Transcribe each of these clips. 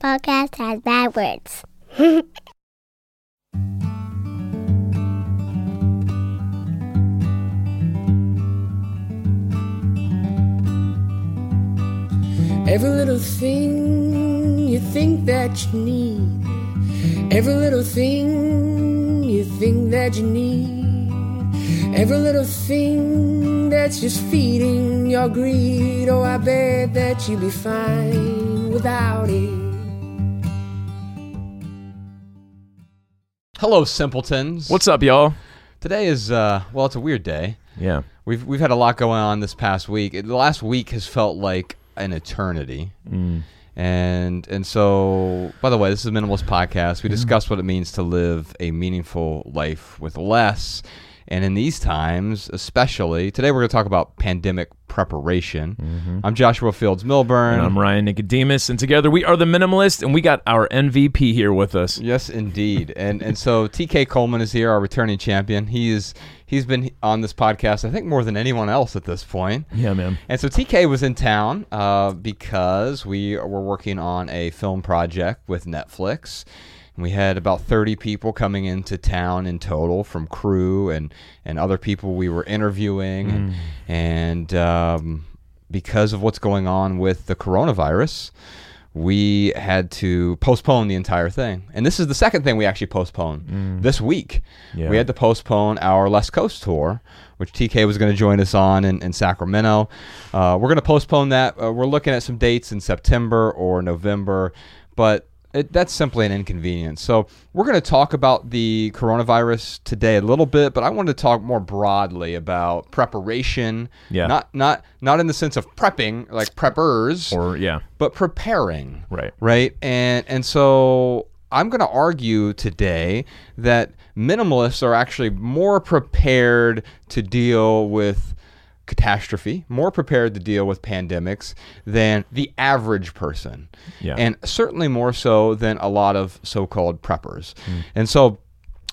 podcast has bad words. Every little thing you think that you need. Every little thing you think that you need. Every little thing that's just feeding your greed. Oh, I bet that you'd be fine without it. Hello, simpletons. What's up, y'all? today is? Uh, well, it's a weird day. Yeah. We've we've had a lot going on this past week. It- the last week has felt like an eternity. Mm. And and so, by the way, this is a minimalist podcast. We discuss what it means to live a meaningful life with less. And in these times, especially today, we're going to talk about pandemic preparation. I'm Joshua Fields Millburn. And I'm Ryan Nicodemus, and together we are the Minimalist, and we got our MVP here with us. Yes, indeed. and and so TK Coleman is here, our returning champion. He is he's been on this podcast, I think, more than anyone else at this point. Yeah, man. And so TK was in town uh, because we were working on a film project with Netflix. We had about 30 people coming into town in total from crew and, and other people we were interviewing. And, and um, because of what's going on with the coronavirus, we had to postpone the entire thing. And this is the second thing we actually postponed this week. Yeah. We had to postpone our West Coast tour, which TK was going to join us on in, in Sacramento. Uh, we're going to postpone that. Uh, we're looking at some dates in September or November, but it, that's simply an inconvenience. So we're going to talk about the coronavirus today a little bit, but I wanted to talk more broadly about preparation. Yeah. Not not not in the sense of prepping like preppers, Or yeah, but preparing right. right? And and so I'm going to argue today that minimalists are actually more prepared to deal with catastrophe, more prepared to deal with pandemics than the average person. Yeah. And certainly more so than a lot of so-called preppers. Hmm. And so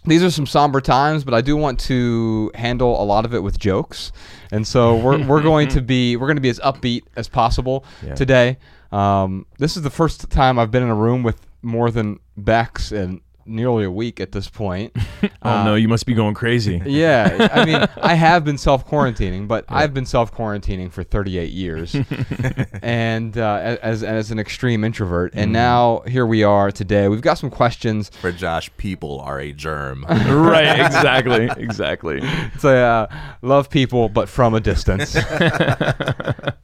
these are some somber times, but I do want to handle a lot of it with jokes, and so we're, we're going to be we're going to be as upbeat as possible Yeah. today. Um, this is the first time I've been in a room with more than Bex in nearly a week at this point. Oh no, you must be going crazy. Yeah, I mean, I have been self quarantining, but I've been self quarantining for 38 years, and uh, as as an extreme introvert, and now here we are today. We've got some questions. For Josh, people are a germ. right, exactly, exactly. So uh, love people, but from a distance.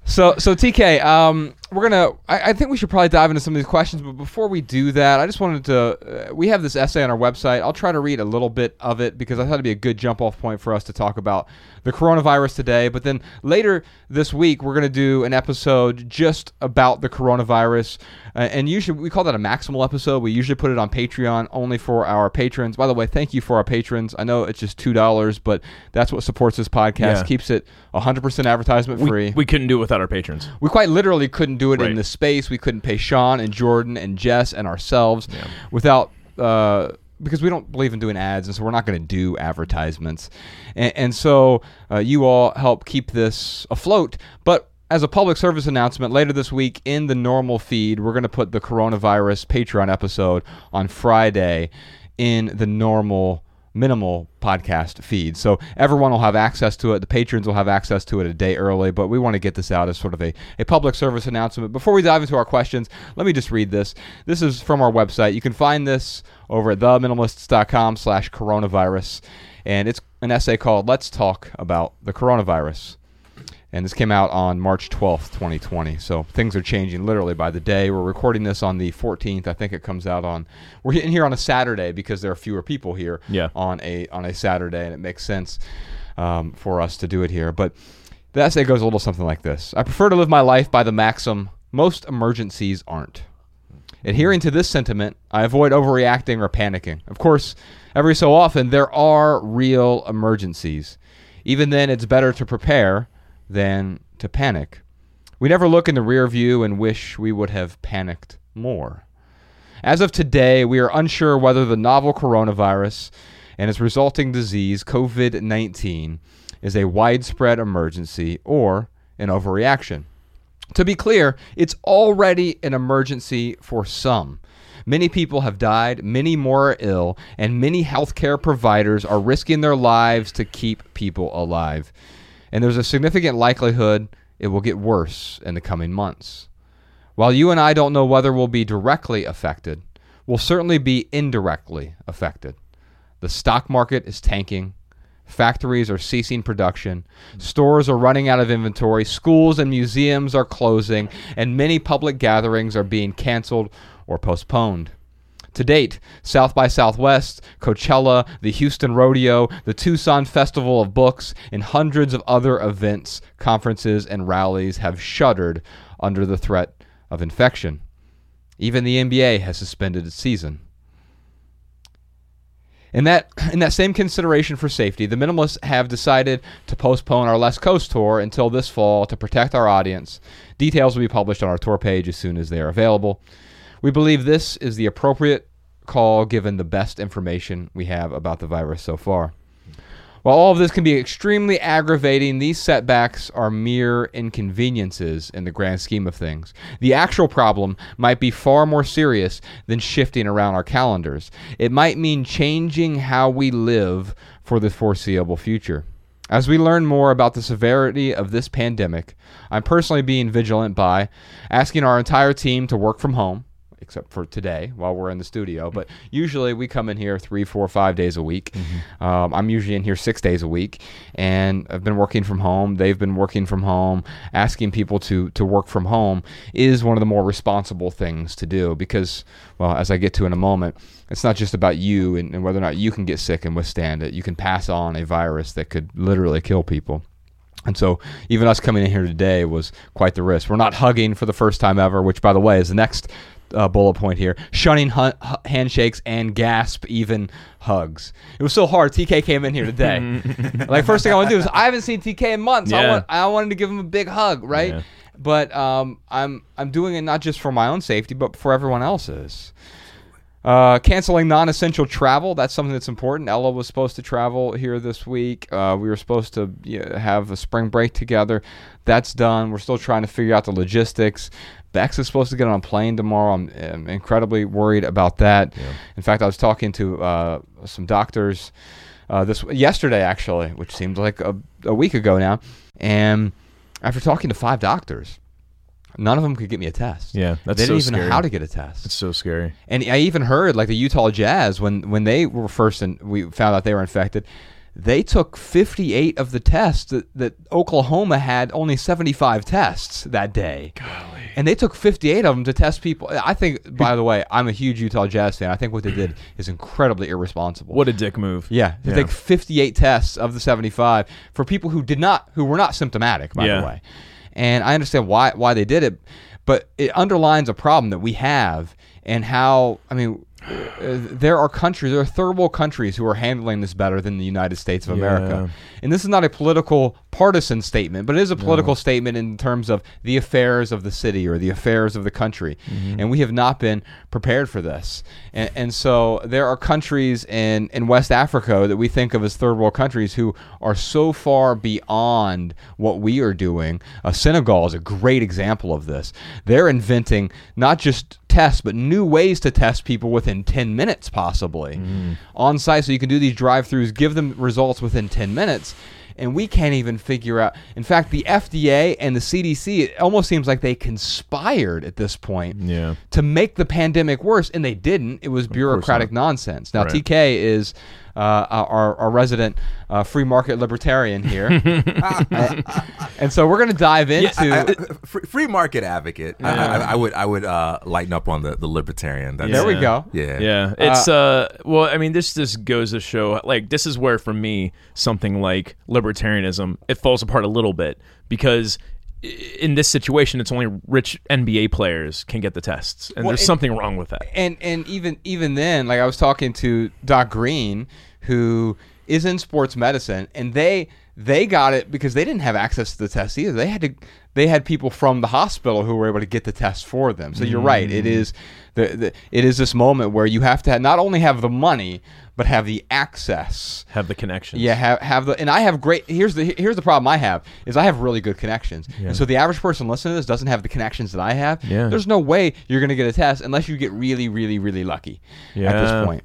So so TK, um, we're gonna. I, I think we should probably dive into some of these questions, but before we do that, I just wanted to. Uh, we have this essay on our website. I'll try to read a little bit of it because I thought it'd be a good jump off point for us to talk about the coronavirus today. But then later this week, we're gonna do an episode just about the coronavirus, uh, and usually we call that a maximal episode. We usually put it on Patreon only for our patrons. By the way, thank you for our patrons. I know it's just two dollars, but that's what supports this podcast, Yeah. keeps it 100% advertisement free. we couldn't do it without our patrons. We quite literally couldn't do it in Right. this space. We couldn't pay Sean and Jordan and Jess and ourselves without. Uh, because we don't believe in doing ads, and so we're not going to do advertisements, and, and so uh, you all help keep this afloat. But as a public service announcement, later this week in the normal feed, we're going to put the coronavirus Patreon episode on Friday in the normal minimal podcast feed. So everyone will have access to it. The patrons will have access to it a day early, but we want to get this out as sort of a, a public service announcement. Before we dive into our questions, let me just read this. This is from our website. You can find this over at theminimalists.com slash coronavirus. And it's an essay called Let's Talk About the Coronavirus. And this came out on March 12th, 2020. So things are changing literally by the day. We're recording this on the 14th. I think it comes out on. We're in here on a Saturday because there are fewer people here Yeah. on a on a Saturday, and it makes sense um, for us to do it here. But the essay goes a little something like this: I prefer to live my life by the maxim most emergencies aren't. Adhering to this sentiment, I avoid overreacting or panicking. Of course, every so often there are real emergencies. Even then, it's better to prepare than to panic. We never look in the rear view and wish we would have panicked more. As of today, we are unsure whether the novel coronavirus and its resulting disease, COVID 19, is a widespread emergency or an overreaction. To be clear, it's already an emergency for some. Many people have died, many more are ill, and many healthcare providers are risking their lives to keep people alive. And there's a significant likelihood it will get worse in the coming months. While you and I don't know whether we'll be directly affected, we'll certainly be indirectly affected. The stock market is tanking. Factories are ceasing production. Stores are running out of inventory. Schools and museums are closing. And many public gatherings are being canceled or postponed. To date, South by Southwest, Coachella, the Houston Rodeo, the Tucson Festival of Books, and hundreds of other events, conferences, and rallies have shuttered under the threat of infection. Even the NBA has suspended its season. In that, in that same consideration for safety, the minimalists have decided to postpone our West Coast tour until this fall to protect our audience. Details will be published on our tour page as soon as they are available. We believe this is the appropriate call given the best information we have about the virus so far. While all of this can be extremely aggravating, these setbacks are mere inconveniences in the grand scheme of things. The actual problem might be far more serious than shifting around our calendars. It might mean changing how we live for the foreseeable future. As we learn more about the severity of this pandemic, I'm personally being vigilant by asking our entire team to work from home except for today while we're in the studio. But usually we come in here three, four, five days a week. Um, I'm usually in here six days a week, and I've been working from home. They've been working from home. Asking people to to work from home is one of the more responsible things to do because, well, as I get to in a moment, it's not just about you and, and whether or not you can get sick and withstand it. You can pass on a virus that could literally kill people. And so, even us coming in here today was quite the risk. We're not hugging for the first time ever, which, by the way, is the next uh, bullet point here shunning hu- hu- handshakes and gasp even hugs. It was so hard. TK came in here today. like, first thing I want to do is, I haven't seen TK in months. I, Yeah. want, I wanted to give him a big hug, right? Yeah. But um, I'm, I'm doing it not just for my own safety, but for everyone else's. Uh, canceling non-essential travel. That's something that's important. Ella was supposed to travel here this week. Uh, we were supposed to you know, have a spring break together. That's done. We're still trying to figure out the logistics. Bex is supposed to get on a plane tomorrow. I'm, I'm incredibly worried about that. In fact, I was talking to uh, some doctors uh, this yesterday, actually, which seems like a, a week ago now. And after talking to five doctors, none of them could get me a test. Yeah, that's they didn't so even know how to get a test. It's so scary. And I even heard like the Utah Jazz when when they were first and we found out they were infected, they took 58 of the tests that, that Oklahoma had only 75 tests that day. And they took 58 of them to test people. I think, by the way, I'm a huge Utah Jazz fan. I think what they did is incredibly irresponsible. What a dick move. Yeah, to Yeah. take 58 tests of the 75 for people who did not, who were not symptomatic, by Yeah. the way. And I understand why why they did it, but it underlines a problem that we have and how I mean. uh, There are countries, there are third world countries who are handling this better than the United States of America. And this is not a political partisan statement, but it is a political statement in terms of the affairs of the city or the affairs of the country. And we have not been prepared for this. And, and so there are countries in, in West Africa that we think of as third world countries who are so far beyond what we are doing. Uh, Senegal is a great example of this. They're inventing not just tests, but new ways to test people within 10 minutes, possibly on site. So you can do these drive throughs, give them results within 10 minutes. And we can't even figure out. In fact, the FDA and the CDC, it almost seems like they conspired at this point Yeah. to make the pandemic worse, and they didn't. It was bureaucratic nonsense. Now, Right. TK is uh, our, our resident uh, free market libertarian here. and so we're going to dive into. I- I- free, free market advocate. I, I, I would I would uh, lighten up on the, the libertarian. That's, there we go. Yeah. Yeah, it's uh, well, I mean, this just goes to show, like, this is where for me something like libertarianism it falls apart a little bit because i- in this situation, it's only rich NBA players can get the tests, and Well, there's it- something wrong with that. and and even even then, like I was talking to Doc Green, who is in sports medicine, and they they got it because they didn't have access to the test either. They had to they had people from the hospital who were able to get the test for them. So you're right. It mm. is the, the it is this moment where you have to have, not only have the money but have the access. Have the connections. Yeah, have have the and I have great. Here's the here's the problem I have is I have really good connections, yeah. and so the average person listening to this doesn't have the connections that I have. Yeah. There's no way you're going to get a test unless you get really, really, really lucky yeah. at this point.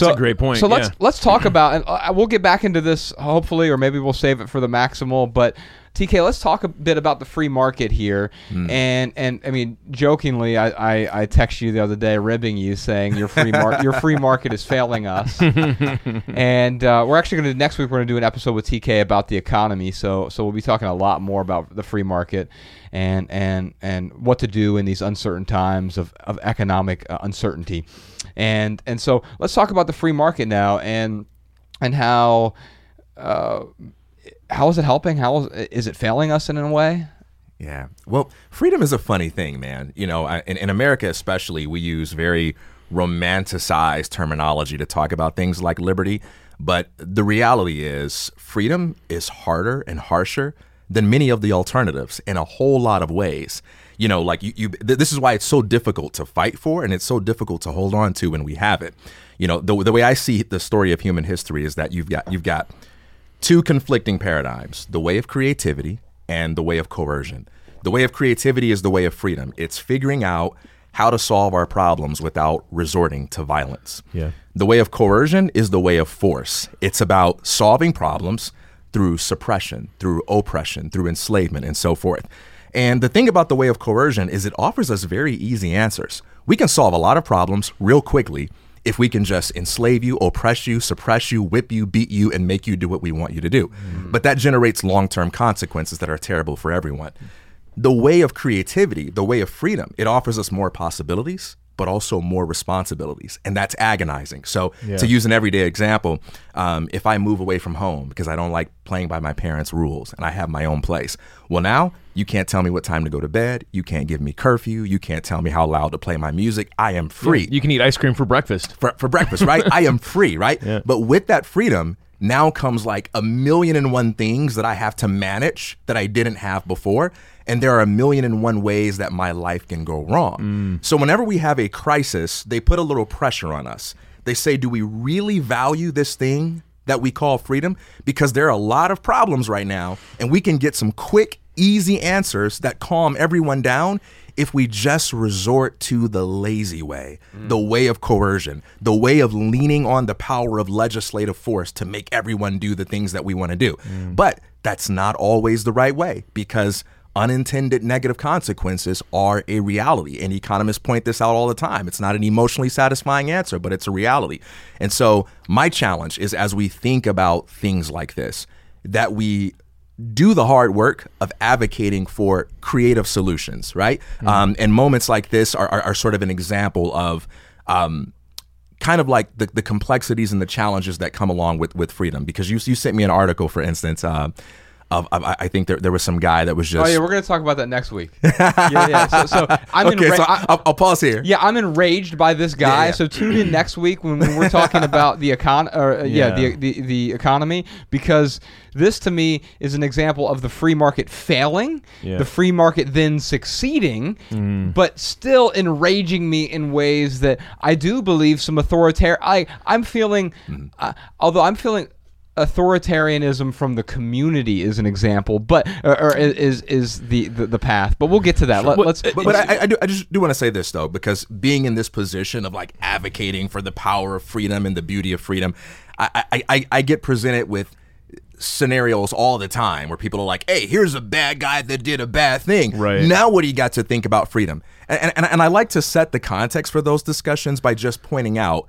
That's a great point, So let's let's talk about and uh, we'll get back into this hopefully, or maybe we'll save it for the maximal. But TK, let's talk a bit about the free market here. Hmm. And and I mean, jokingly, I, I I text you the other day, ribbing you, saying your free mar- your free market is failing us. and uh, we're actually going to next week we're going to do an episode with TK about the economy. So so we'll be talking a lot more about the free market and and and what to do in these uncertain times of of economic uh, uncertainty. And and so let's talk about the free market now and and how uh, how is it helping? How is, is it failing us in a way? Yeah. Well, freedom is a funny thing, man. You know, I- in, in America especially, we use very romanticized terminology to talk about things like liberty. But the reality is, freedom is harder and harsher than many of the alternatives in a whole lot of ways. You know, like you, you th- this is why it's so difficult to fight for and it's so difficult to hold on to when we have it. You know, the, the way I see the story of human history is that you've got you've got two conflicting paradigms the way of creativity and the way of coercion. The way of creativity is the way of freedom. It's figuring out how to solve our problems without resorting to violence. Yeah. The way of coercion is the way of force. It's about solving problems through suppression, through oppression, through enslavement, and so forth. And the thing about the way of coercion is it offers us very easy answers. We can solve a lot of problems real quickly if we can just enslave you, oppress you, suppress you, whip you, beat you, and make you do what we want you to do. Mm-hmm. But that generates long term consequences that are terrible for everyone. The way of creativity, the way of freedom, it offers us more possibilities, but also more responsibilities. And that's agonizing. So, to use an everyday example, um, if I move away from home because I don't like playing by my parents' rules and I have my own place, well, now you can't tell me what time to go to bed. You can't give me curfew. You can't tell me how loud to play my music. I am free You can eat ice cream for breakfast. for, for breakfast, right? I am free, right? But with that freedom, now comes like a million and one things that I have to manage that I didn't have before. And there are a million and one ways that my life can go wrong. Mm. So whenever we have a crisis, they put a little pressure on us. They say, do we really value this thing that we call freedom? Because there are a lot of problems right now, and we can get some quick, easy answers that calm everyone down if we just resort to the lazy way, mm. the way of coercion, the way of leaning on the power of legislative force to make everyone do the things that we want to do. Mm. But that's not always the right way because unintended negative consequences are a reality. And economists point this out all the time. It's not an emotionally satisfying answer, but it's a reality. And so, my challenge is as we think about things like this, that we do the hard work of advocating for creative solutions, right? Um, and moments like this are, are, are sort of an example of um, kind of like the, the complexities and the challenges that come along with, with freedom. Because you, you sent me an article, for instance, uh, of, of I I think there, there was some guy that was just. Oh yeah, we're gonna talk about that next week. yeah, yeah. So, so I'm okay, enra- so I- will I'll pause here. yeah, I'm enraged by this guy. Yeah, yeah. So tune in next week when, when we're talking about the econ or uh, yeah, Yeah. the, the the economy because this to me is an example of the free market failing, Yeah. the free market then succeeding, but still enraging me in ways that I do believe some authoritarian. I I'm feeling, uh, although I'm feeling authoritarianism from the community is an example, but or, or is is the, the the path. But we'll get to that. Let, Well, us But, but I, I, do, I just do want to say this though, because being in this position of like advocating for the power of freedom and the beauty of freedom, I, I, I, I get presented with scenarios all the time where people are like, "Hey, here's a bad guy that did a bad thing. Right. now, what do you got to think about freedom?" And, and, and I like to set the context for those discussions by just pointing out,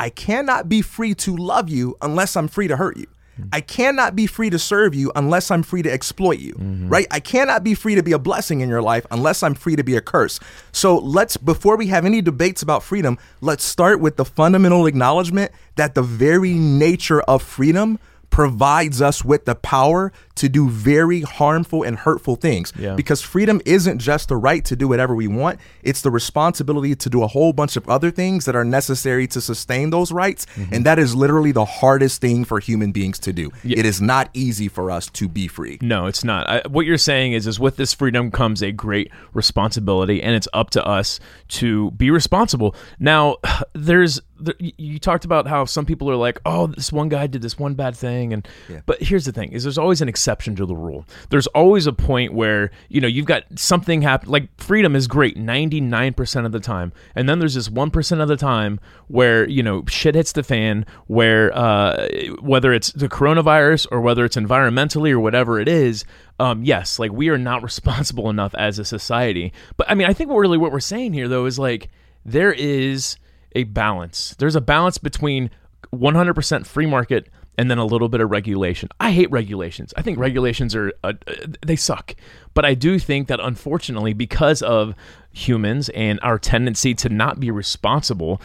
I cannot be free to love you unless I'm free to hurt you. Mm. I cannot be free to serve you unless I'm free to exploit you, mm-hmm. right? I cannot be free to be a blessing in your life unless I'm free to be a curse. So let's, before we have any debates about freedom, let's start with the fundamental acknowledgement that the very nature of freedom provides us with the power to do very harmful and hurtful things. Yeah. Because freedom isn't just the right to do whatever we want, it's the responsibility to do a whole bunch of other things that are necessary to sustain those rights. Mm-hmm. And that is literally the hardest thing for human beings to do. It is not easy for us to be free. No, it's not. I, what you're saying is, is with this freedom comes a great responsibility, and it's up to us to be responsible. Now, there's you- you talked about how some people are like, oh, this one guy did this one bad thing, and but here's the thing: is there's always an exception to the rule. There's always a point where you know you've got something happen. Like freedom is great 99 percent of the time, and then there's this one percent of the time where you know shit hits the fan, where uh, whether it's the coronavirus or whether it's environmentally or whatever it is. Um, yes, like we are not responsible enough as a society. But I mean, I think really what we're saying here though is like there is a balance. There's a balance between 100% free market and then a little bit of regulation. I hate regulations. I think regulations are uh, they suck. But I do think that unfortunately because of humans and our tendency to not be responsible,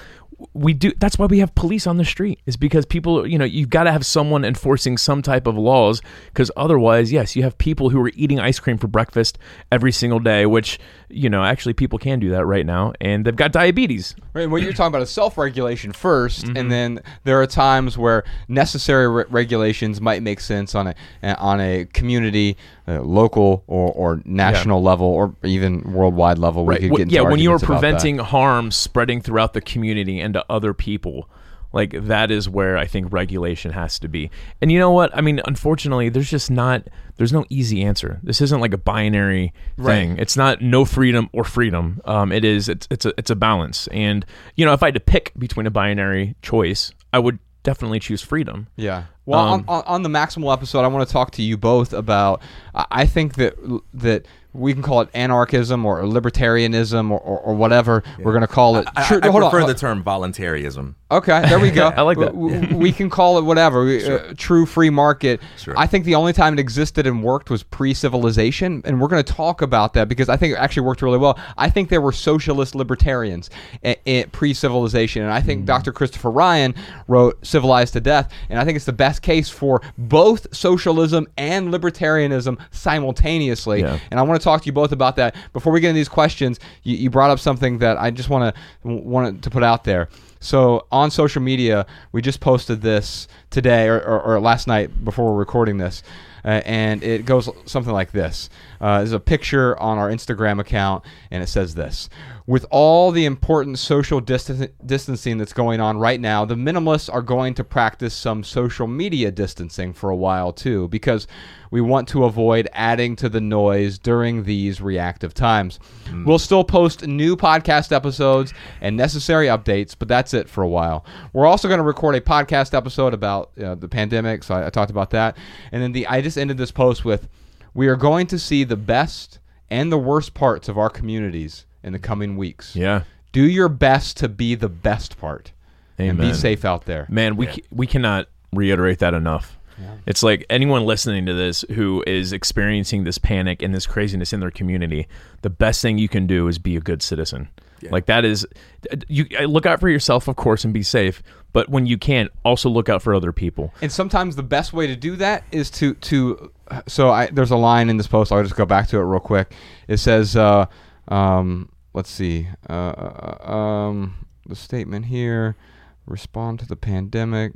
we do that's why we have police on the street is because people you know you've got to have someone enforcing some type of laws because otherwise yes you have people who are eating ice cream for breakfast every single day which you know actually people can do that right now and they've got diabetes Right, what you're talking about is self-regulation 1st and then there are times where necessary re- regulations might make sense on a on a community, uh, local or, or national level, or even worldwide level. We could Wh- get into yeah when you are arguments about that. preventing harm spreading throughout the community and to other people. Like that is where i think regulation has to be. And you know what? I mean unfortunately there's just not there's no easy answer. This isn't like a binary thing. It's not no freedom or freedom. Um, it is it's, it's a it's a balance. And you know if i had to pick between a binary choice i would definitely choose freedom. Yeah. Well, Um, on, on, on the Maximal episode, I want to talk to you both about. I I think that that we can call it anarchism or libertarianism or, or, or whatever we're going to call it. I, I hold on, prefer hold- the term voluntarism. Okay, there we go. I like that. W- w- We, can call it whatever. We- Uh, true free market. Sure. I think the only time it existed and worked was pre-civilization, and we're going to talk about that because I think it actually worked really well. I think there were socialist libertarians i- i- pre-civilization, and I think Mm-hmm. Dr. Christopher Ryan wrote "Civilized to Death," and I think it's the best case for both socialism and libertarianism simultaneously. Yeah. And I want to talk to you both about that. Before we get into these questions, you, you brought up something that I just want to want to put out there. So on social media, we just posted this today or, or, or last night before we're recording this, uh, and it goes something like this. Uh, there's a picture on our Instagram account, and it says this: With all the important social distan- distancing that's going on right now, the minimalists are going to practice some social media distancing for a while too, because we want to avoid adding to the noise during these reactive times. We'll still post new podcast episodes and necessary updates, but that's it for a while. We're also going to record a podcast episode about uh, the pandemic, so I, I talked about that. And then the I just ended this post with, "We are going to see the best and the worst parts of our communities in the coming weeks. yeah Do your best to be the best part, and be safe out there." Man, we ca- we cannot reiterate that enough. It's like anyone listening to this who is experiencing this panic and this craziness in their community, the best thing you can do is be a good citizen. Like that is you uh, look out for yourself of course and be safe, but when you can also look out for other people. And sometimes the best way to do that is to to. So I, there's a line in this post. I'll just go back to it real quick. It says, uh, um, let's see, uh, uh, um, the statement here: respond to the pandemic.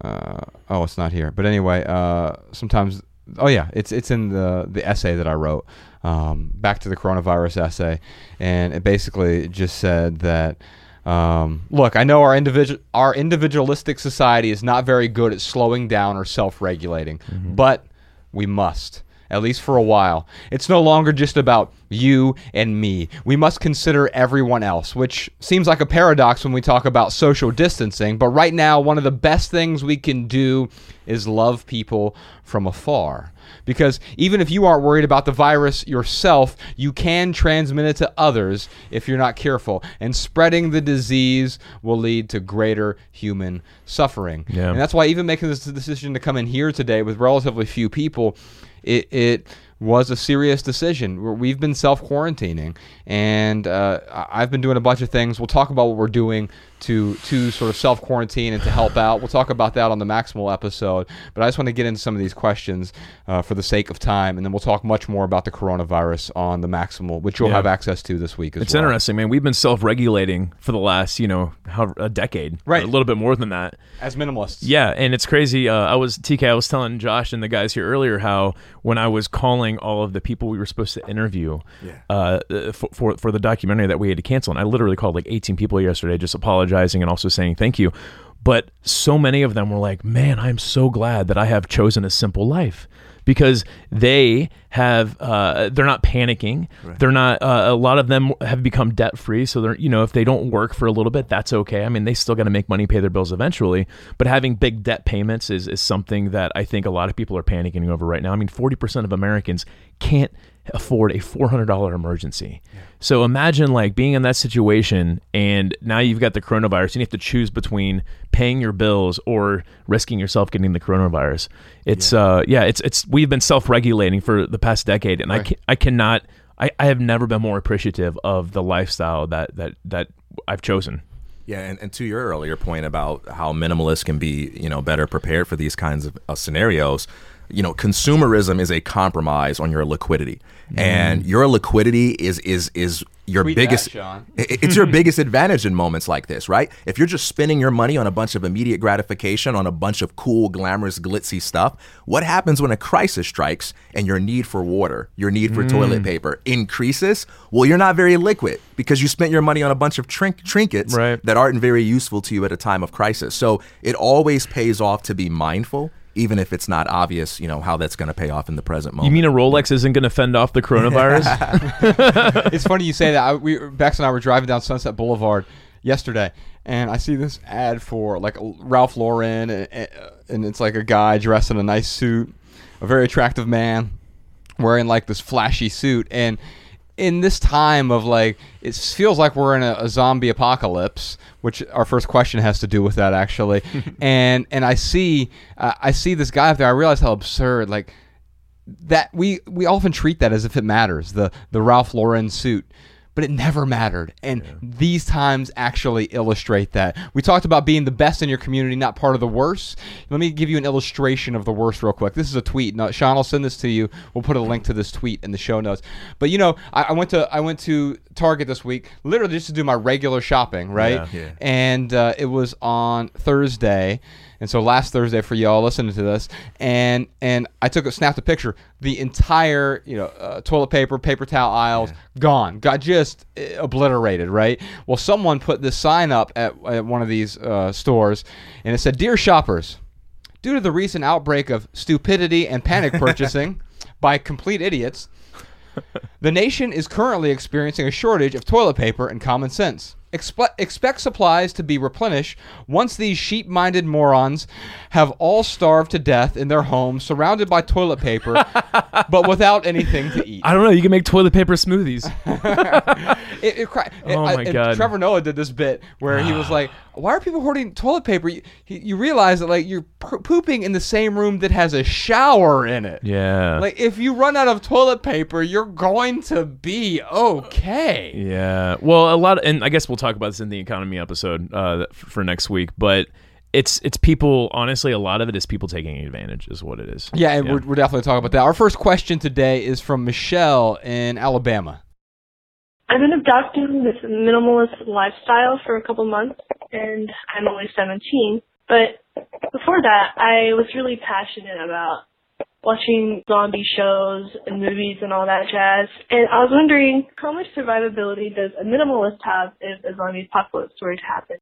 Uh, oh, it's not here. But anyway, uh, sometimes. Oh yeah, it's it's in the the essay that I wrote. Um, back to the coronavirus essay, and it basically just said that. Um, look, I know our individual our individualistic society is not very good at slowing down or self-regulating, but we must at least for a while. It's no longer just about you and me. We must consider everyone else, which seems like a paradox when we talk about social distancing, but right now one of the best things we can do is love people from afar. Because even if you aren't worried about the virus yourself, you can transmit it to others if you're not careful. And spreading the disease will lead to greater human suffering. Yeah. And that's why even making this decision to come in here today with relatively few people, it, it was a serious decision. We've been self quarantining, and uh, I've been doing a bunch of things. We'll talk about what we're doing to to sort of self quarantine and to help out. We'll talk about that on the Maximal episode. But I just want to get into some of these questions uh, for the sake of time, and then we'll talk much more about the coronavirus on the Maximal, which you'll Yeah. have access to this week as It's well. interesting, man. We've been self-regulating for the last, you know, how a decade, Right. A little bit more than that. As minimalists, Yeah, and it's crazy. Uh, I was TK. I was telling Josh and the guys here earlier how when I was calling all of the people we were supposed to interview uh, uh, for, for for the documentary that we had to cancel, and I literally called like 18 people yesterday, just apologizing and also saying thank you. But so many of them were like, "Man, I'm so glad that I have chosen a simple life." Because they have, uh, they're not panicking. They're not. Uh, a lot of them have become debt free, so they're, you know, if they don't work for a little bit, that's okay. I mean, they still got to make money, pay their bills eventually. But having big debt payments is is something that I think a lot of people are panicking over right now. I mean, forty percent of Americans can't afford a four hundred dollar emergency. So imagine like being in that situation, and now you've got the coronavirus, and you have to choose between paying your bills or risking yourself getting the coronavirus. It's yeah, uh, yeah it's it's we've been self regulating for the past decade, and I can, I cannot. I, I have never been more appreciative of the lifestyle that that that I've chosen. Yeah, and, and to your earlier point about how minimalists can be, you know, better prepared for these kinds of uh, scenarios, you know, consumerism is a compromise on your liquidity, mm. and your liquidity is is is your Tweet biggest. that, it's your biggest advantage in moments like this, right? If you're just spending your money on a bunch of immediate gratification, on a bunch of cool, glamorous, glitzy stuff, what happens when a crisis strikes and your need for water, your need for toilet mm. paper increases? Well, you're not very liquid because you spent your money on a bunch of trink- trinkets Right. that aren't very useful to you at a time of crisis. So it always pays off to be mindful, even if it's not obvious, you know, how that's going to pay off in the present moment. You mean a Rolex isn't going to fend off the coronavirus? it's funny you say that. I, we Bex and I were driving down Sunset Boulevard yesterday, and I see this ad for like Ralph Lauren, and, and it's like a guy dressed in a nice suit, a very attractive man wearing like this flashy suit, and in this time of like it feels like we're in a, a zombie apocalypse which our first question has to do with that actually. And and i see uh, i see this guy up there. I realize how absurd like that we we often treat that as if it matters the the Ralph Lauren suit but it never mattered. And these times actually illustrate that. We talked about being the best in your community not part of the worst. Let me give you an illustration of the worst real quick. This is a tweet. Now, sean i'll send this to you. We'll put a link to this tweet in the show notes. But you know i, I went to i went to target this week literally just to do my regular shopping right? Yeah. Yeah. and uh, it was on Thursday, and so last Thursday for y'all listening to this, and and I took a snapped a picture. The entire you know uh, toilet paper, paper towel aisles gone, got just uh, obliterated. Right. Well, someone put this sign up at, at one of these uh, stores, and it said, "Dear shoppers." Due to the recent outbreak of stupidity and panic purchasing by complete idiots, the nation is currently experiencing a shortage of toilet paper and common sense. Expe- expect supplies to be replenished once these sheep minded morons have all starved to death in their homes, surrounded by toilet paper, but without anything to eat. I don't know. You can make toilet paper smoothies. It, it, cra- Oh I- my and God. Trevor Noah did this bit where he was like, "Why are people hoarding toilet paper? You, you realize that like you're pooping in the same room that has a shower in it. Yeah. Like if you run out of toilet paper, you're going to be okay." Yeah. Well, a lot, and I guess we'll talk about this in the economy episode uh, for next week. But it's it's people. Honestly, a lot of it is people taking advantage, is what it is. Yeah, and We're, we're definitely talking about that. Our first question today is from Michelle in Alabama. I've been adopting this minimalist lifestyle for a couple months, and I'm only 17. But before that, I was really passionate about watching zombie shows and movies and all that jazz. And I was wondering, how much survivability does a minimalist have if a zombie apocalypse were to happen?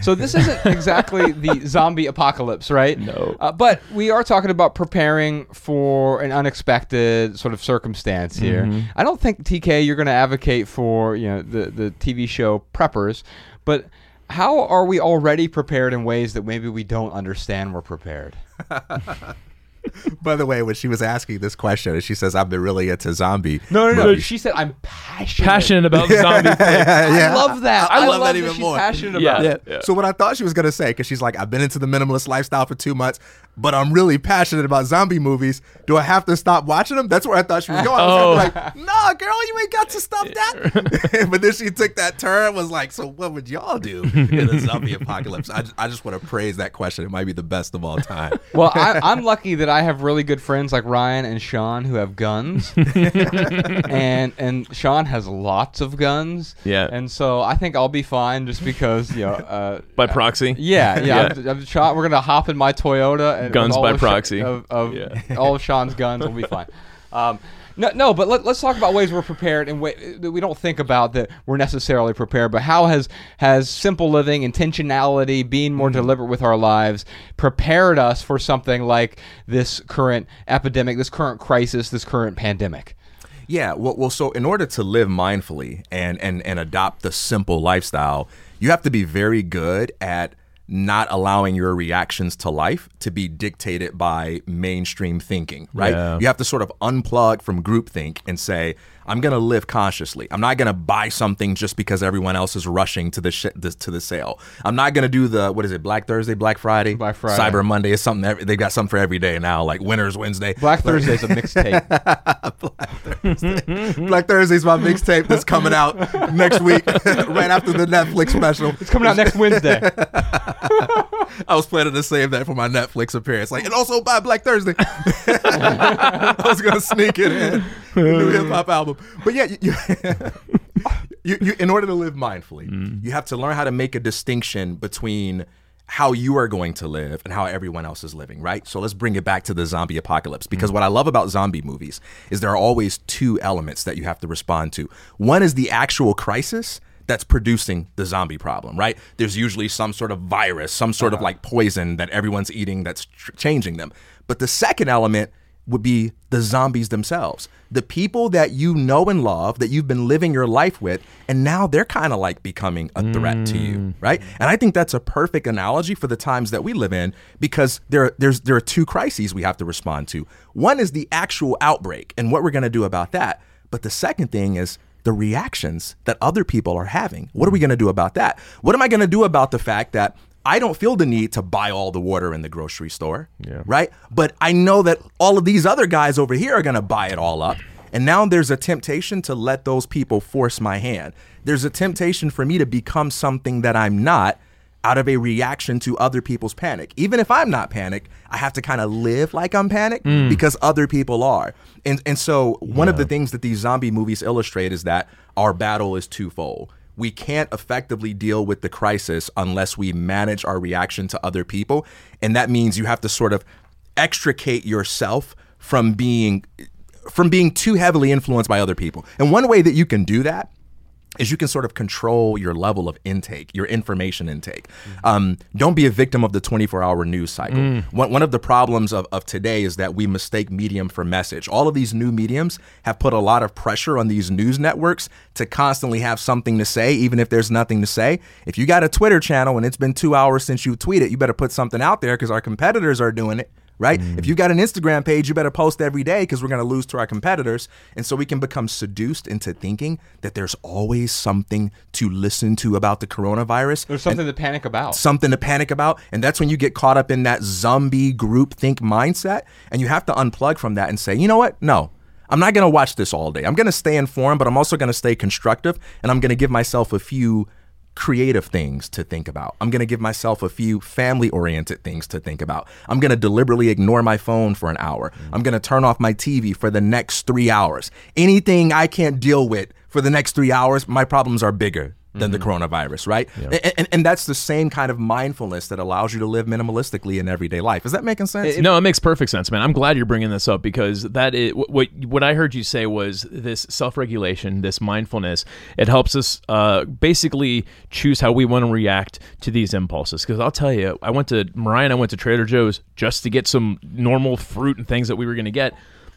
So this isn't exactly the zombie apocalypse, right? No. Uh, but we are talking about preparing for an unexpected sort of circumstance here. Mm-hmm. I don't think TK you're going to advocate for you know the the TV show preppers, but how are we already prepared in ways that maybe we don't understand we're prepared? By the way, when she was asking this question, she says, "I've been really into zombie." No, no, no. movies." She said I'm passionate. passionate about zombie. flick. I love that. I I, love that that even she's more. passionate Yeah. about it. Yeah. So what I thought she was gonna say, because she's like, I've been into the minimalist lifestyle for two months. But I'm really passionate about zombie movies. Do I have to stop watching them? That's where I thought she was going. I was Oh. like, nah, girl, you ain't got to stop that. but then she took that turn. Was like, so what would y'all do in a zombie apocalypse? I just, I just want to praise that question. It might be the best of all time. Well, I, I'm lucky that I have really good friends like Ryan and Sean who have guns, and and Sean has lots of guns. Yeah. and so I think I'll be fine just because you know. Uh, By proxy. yeah, yeah. Yeah. I'm, I'm Sean, we're gonna hop in my Toyota and Guns by of Sha- proxy. of, of Yeah. all of Sean's guns. We'll be fine. Um, no, no, but let, let's talk about ways we're prepared and way, that we don't think about that we're necessarily prepared. But how has has simple living, intentionality, being more deliberate with our lives, prepared us for something like this current epidemic, this current crisis, this current pandemic? Yeah, well, well, so in order to live mindfully and and and adopt the simple lifestyle, you have to be very good at not allowing your reactions to life to be dictated by mainstream thinking, right? Yeah. You have to sort of unplug from groupthink and say, I'm going to live consciously. I'm not going to buy something just because everyone else is rushing to the, sh- the to the sale. I'm not going to do the what is it, Black Thursday, Black Friday, Black Friday. Cyber Monday is something every, they've got something for every day now, like Winners Wednesday. Black Thursday is a mixtape. Black Thursday's my mixtape that's coming out next week, right after the Netflix special. It's coming out next Wednesday. I was planning to save that for my Netflix appearance, like, and also by Black Thursday. I was gonna sneak it in. The new uh. hip hop album, but yeah, you, you, you, you, in order to live mindfully, mm. you have to learn how to make a distinction between how you are going to live and how everyone else is living, right? So let's bring it back to the zombie apocalypse. Because mm. what I love about zombie movies is there are always two elements that you have to respond to. One is the actual crisis that's producing the zombie problem, right? There's usually some sort of virus, some sort of uh-huh. like poison that everyone's eating that's tr- changing them. But the second element would be the zombies themselves. The people that you know and love that you've been living your life with, and now they're kind of like becoming a threat to you, mm. right? And I think that's a perfect analogy for the times that we live in because there, there's, there are two crises we have to respond to. One is the actual outbreak and what we're going to do about that. But the second thing is the reactions that other people are having. What are we going to do about that? What am I going to do about the fact that I don't feel the need to buy all the water in the grocery store, right? But I know that all of these other guys over here are going to buy it all up. And now there's a temptation to let those people force my hand. There's a temptation for me to become something that I'm not out of a reaction to other people's panic. Even if I'm not panicked, I have to kind of live like I'm panicked mm. because other people are. And and so one of the things that these zombie movies illustrate is that our battle is twofold. We can't effectively deal with the crisis unless we manage our reaction to other people, and that means you have to sort of extricate yourself from being from being too heavily influenced by other people. And one way that you can do that is you can sort of control your level of intake, your information intake. Um, don't be a victim of the 24 hour news cycle. One, one of the problems of, of today is that we mistake medium for message. All of these new mediums have put a lot of pressure on these news networks to constantly have something to say, even if there's nothing to say. If you got a Twitter channel and it's been two hours since you tweeted, you better put something out there because our competitors are doing it right? If mm. you got an Instagram page, you better post every day because we're going to lose to our competitors. And so we can become seduced into thinking that there's always something to listen to about the coronavirus. There's something to panic about. Something to panic about. And that's when you get caught up in that zombie group think mindset. And you have to unplug from that and say, you know what? No. I'm not going to watch this all day. I'm going to stay informed, but I'm also going to stay constructive. And I'm going to give myself a few creative things to think about. I'm going to give myself a few family oriented things to think about. I'm going to deliberately ignore my phone for an hour. Mm. I'm going to turn off my TV for the next three hours. Anything I can't deal with for the next three hours, my problems are bigger than the coronavirus, right? And, and, and that's the same kind of mindfulness that allows you to live minimalistically in everyday life. Is that making sense? no, it makes perfect sense, man. I'm glad you're bringing this up because that is what what, what I heard you say was this self-regulation, this mindfulness. It helps us uh, basically choose how we want to react to these impulses. Because I'll tell you, I went to Mariah and I went to Trader Joe's just to get some normal fruit and things that we were going to get,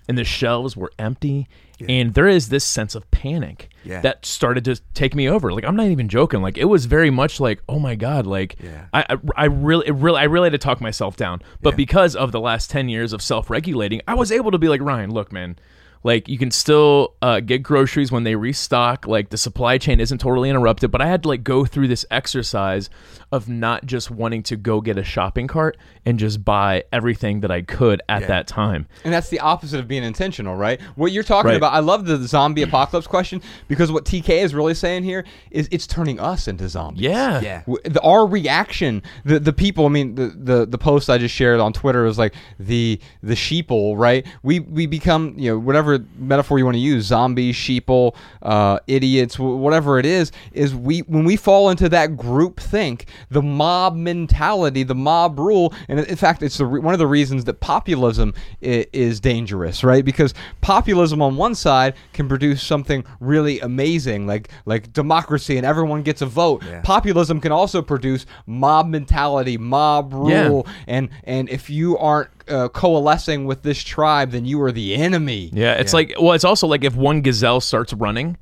and the shelves were empty. And there is this sense of panic Yeah. that started to take me over. Like I'm not even joking. Like it was very much like, oh my god, like Yeah. I, I I really it really I really had to talk myself down. But Yeah. because of the last ten years of self regulating, I was able to be like Ryan, look, man. Like you can still uh, get groceries when they restock. Like the supply chain isn't totally interrupted. But I had to like go through this exercise of not just wanting to go get a shopping cart and just buy everything that I could at that time. And that's the opposite of being intentional, right? What you're talking Right. about, I love the zombie apocalypse question because what TK is really saying here is it's turning us into zombies. Yeah. Yeah. The, our reaction, the the people. I mean, the, the the post I just shared on Twitter was like the the sheeple, right? We we become you know whatever metaphor you want to use, zombies, sheeple, uh, idiots, whatever it is. Is we when we fall into that group think, the mob mentality, the mob rule, and in fact, it's the, one of the reasons that populism i- is dangerous, right? Because populism on one side can produce something really amazing, like like democracy, and everyone gets a vote. Yeah. Populism can also produce mob mentality, mob Yeah. rule, and and if you aren't uh, coalescing with this tribe, then you are the enemy. Yeah, it's like well, it's also like if one gazelle starts running,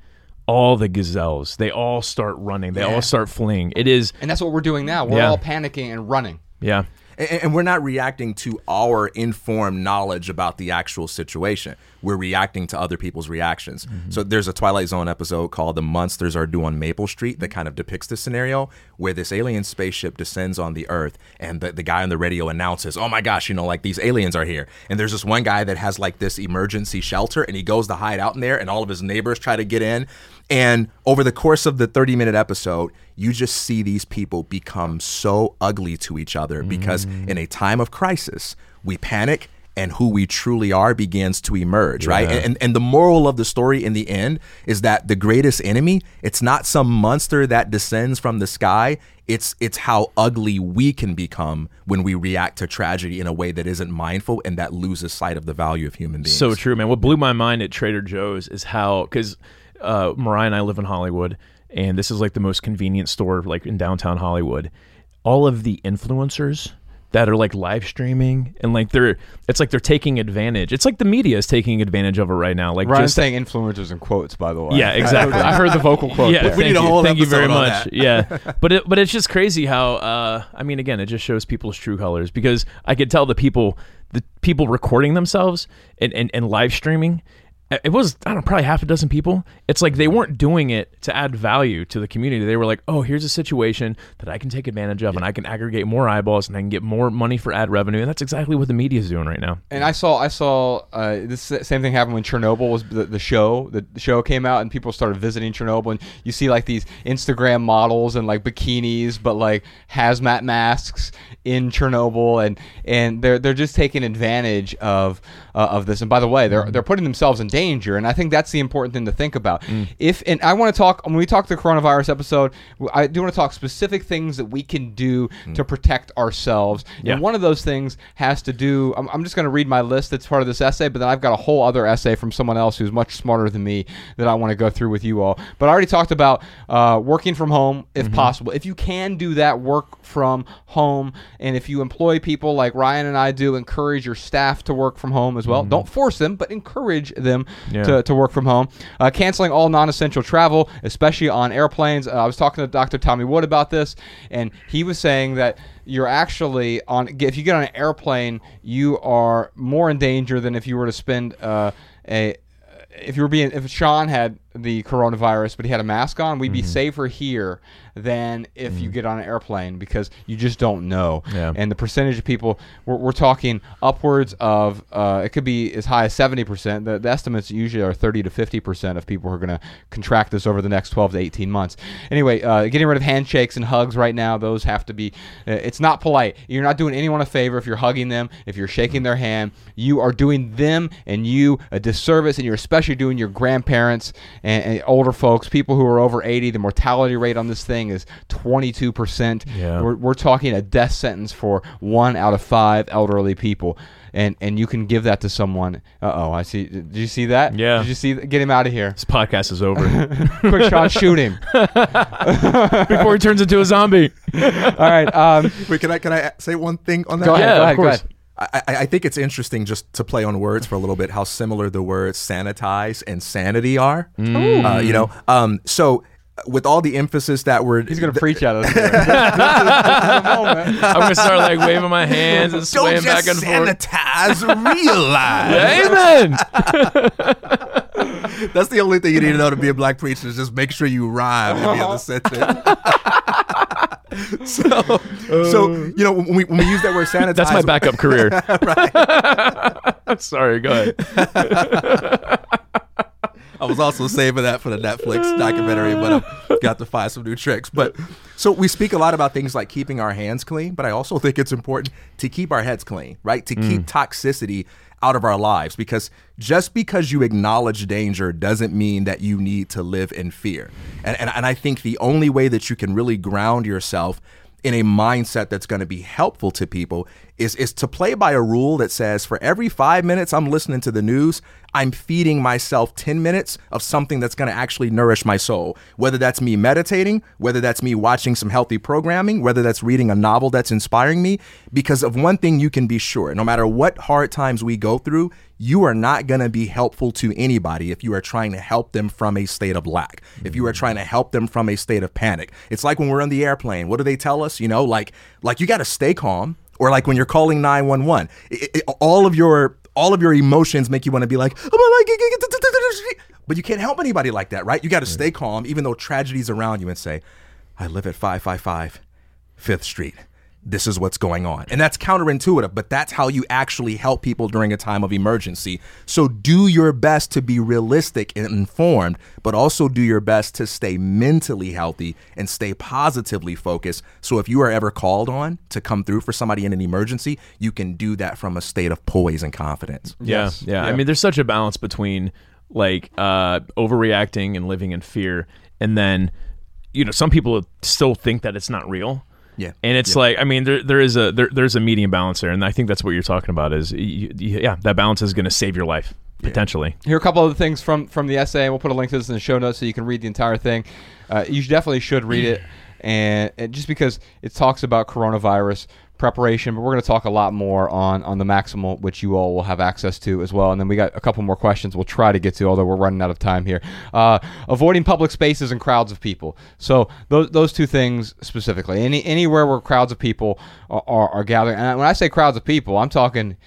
all the gazelles they all start running, they all start fleeing. It is And that's what we're doing now. We're Yeah. all panicking and running. yeah. And, and we're not reacting to our informed knowledge about the actual situation. We're reacting to other people's reactions. Mm-hmm. So there's a Twilight Zone episode called The Monsters Are Due on Maple Street that kind of depicts this scenario where this alien spaceship descends on the Earth and the, the guy on the radio announces, Oh my gosh, you know, like these aliens are here. And there's this one guy that has like this emergency shelter and he goes to hide out in there and all of his neighbors try to get in. And over the course of the 30 minute episode, you just see these people become so ugly to each other because in a time of crisis, we panic and who we truly are begins to emerge, right? And, and and the moral of the story in the end is that the greatest enemy, it's not some monster that descends from the sky. It's it's how ugly we can become when we react to tragedy in a way that isn't mindful and that loses sight of the value of human beings. So true, man. What blew my mind at Trader Joe's is how because uh, Mariah and I live in Hollywood, and this is like the most convenient store like in downtown Hollywood. All of the influencers that are like live streaming and like they're it's like they're taking advantage. It's like the media is taking advantage of it right now. Like Ryan's just saying influencers in quotes, by the way. Yeah, exactly. I heard the vocal quote. yeah, there. thank need a you. whole Thank you very much. that. yeah, but it, but it's just crazy how uh, I mean, again, it just shows people's true colors because I could tell the people, the people recording themselves and, and, and live streaming. Uh, It was I don't know, probably half a dozen people. It's like they weren't doing it to add value to the community. They were like, "Oh, here's a situation that I can take advantage of, and I can aggregate more eyeballs, and I can get more money for ad revenue." And that's exactly what the media is doing right now. And I saw, I saw uh, this same thing happen when Chernobyl was the, the show. The, the show came out, and people started visiting Chernobyl, and you see like these Instagram models and like bikinis, but like hazmat masks in Chernobyl, and and they're they're just taking advantage of uh, of this. And by the way, they're they're putting themselves in danger, and I think that's the important thing to think about. Mm. If and I want to talk when we talk the coronavirus episode, I do want to talk specific things that we can do mm. to protect ourselves. Yeah. And one of those things has to do. I'm, I'm just going to read my list that's part of this essay, but then I've got a whole other essay from someone else who's much smarter than me that I want to go through with you all. But I already talked about uh, working from home if mm-hmm. possible. If you can do that, work from home. And if you employ people like Ryan and I do, encourage your staff to work from home as well. Mm-hmm. Don't force them, but encourage them Yeah. to, to work from home. Uh, canceling all non essential travel, especially on airplanes. Uh, I was talking to Dr. Tommy Wood about this, and he was saying that you're actually on if you get on an airplane you are more in danger than if you were to spend uh, a if you were being if Sean had the coronavirus but he had a mask on we'd be safer here than if you get on an airplane because you just don't know. Yeah. and the percentage of people we're, we're talking upwards of uh, it could be as high as 70% the, the estimates usually are 30 to 50% of people who are going to contract this over the next 12 to 18 months. Anyway uh, getting rid of handshakes and hugs right now those have to be uh, it's not polite. You're not doing anyone a favor if you're hugging them if you're shaking their hand. You are doing them and you a disservice and you're especially doing your grandparents and, and older folks people who are over 80 the mortality rate on this thing is 22% Yeah. we're, we're talking a death sentence for one out of five elderly people and and you can give that to someone uh-oh i see did you see that Yeah. did you see get him out of here This podcast is over quick shot shoot him before he turns into a zombie. all right um, Wait, can I can I say one thing on that? go ahead Yeah, go of ahead go course. ahead I, I I think it's interesting just to play on words for a little bit how similar the words sanitize and sanity are. Uh, you know, um, so with all the emphasis that we're He's gonna preach at us. here. This is the moment. I'm gonna start like waving my hands and don't swaying just back and forth. sanitize, realize. Amen. That's the only thing you need to know to be a black preacher is just make sure you rhyme in the other sentence. so, so uh. you know when we when we use that word sanitize, That's my backup career. Right? Sorry, go ahead. I was also saving that for the Netflix documentary, but I've got to find some new tricks. But so we speak a lot about things like keeping our hands clean, but I also think it's important to keep our heads clean, right? To keep mm. toxicity out of our lives because just because you acknowledge danger doesn't mean that you need to live in fear. And, and, and I think the only way that you can really ground yourself in a mindset that's going to be helpful to people is is to play by a rule that says for every 5 minutes I'm listening to the news, I'm feeding myself 10 minutes of something that's going to actually nourish my soul. Whether that's me meditating, whether that's me watching some healthy programming, whether that's reading a novel that's inspiring me, because of one thing you can be sure, no matter what hard times we go through, you are not going to be helpful to anybody if you are trying to help them from a state of lack, if you are trying to help them from a state of panic. It's like when we're on the airplane. What do they tell us? You know, like like you got to stay calm, or like when you're calling 911. It- it- all of your all of your emotions make you want to be like, but you can't help anybody like that, right? You got to stay calm, even though tragedy's around you, and say, I live at 555 Fifth Street. This is what's going on. And that's counterintuitive, but that's how you actually help people during a time of emergency. So do your best to be realistic and informed, but also do your best to stay mentally healthy and stay positively focused. So if you are ever called on to come through for somebody in an emergency, you can do that from a state of poise and confidence. Yeah, Yes. yeah. I mean, there's such a balance between like uh, overreacting and living in fear, and then you know some people still think that it's not real. Yeah. and it's like I mean there there is a there, there's a medium balance there, and I think that's what you're talking about. Is you, you- yeah, that balance is going to save your life potentially. Here are a couple of the things from from the essay, and we'll put a link to this in the show notes so you can read the entire thing. Uh, you definitely should read it, and, and just because it talks about coronavirus preparation, but we're going to talk a lot more on on the maximal, which you all will have access to as well. And then we got a couple more questions we'll try to get to, although we're running out of time here. Uh, avoiding public spaces and crowds of people. So those those two things specifically. Any anywhere where crowds of people are, are, are gathering. And when I say crowds of people, I'm talking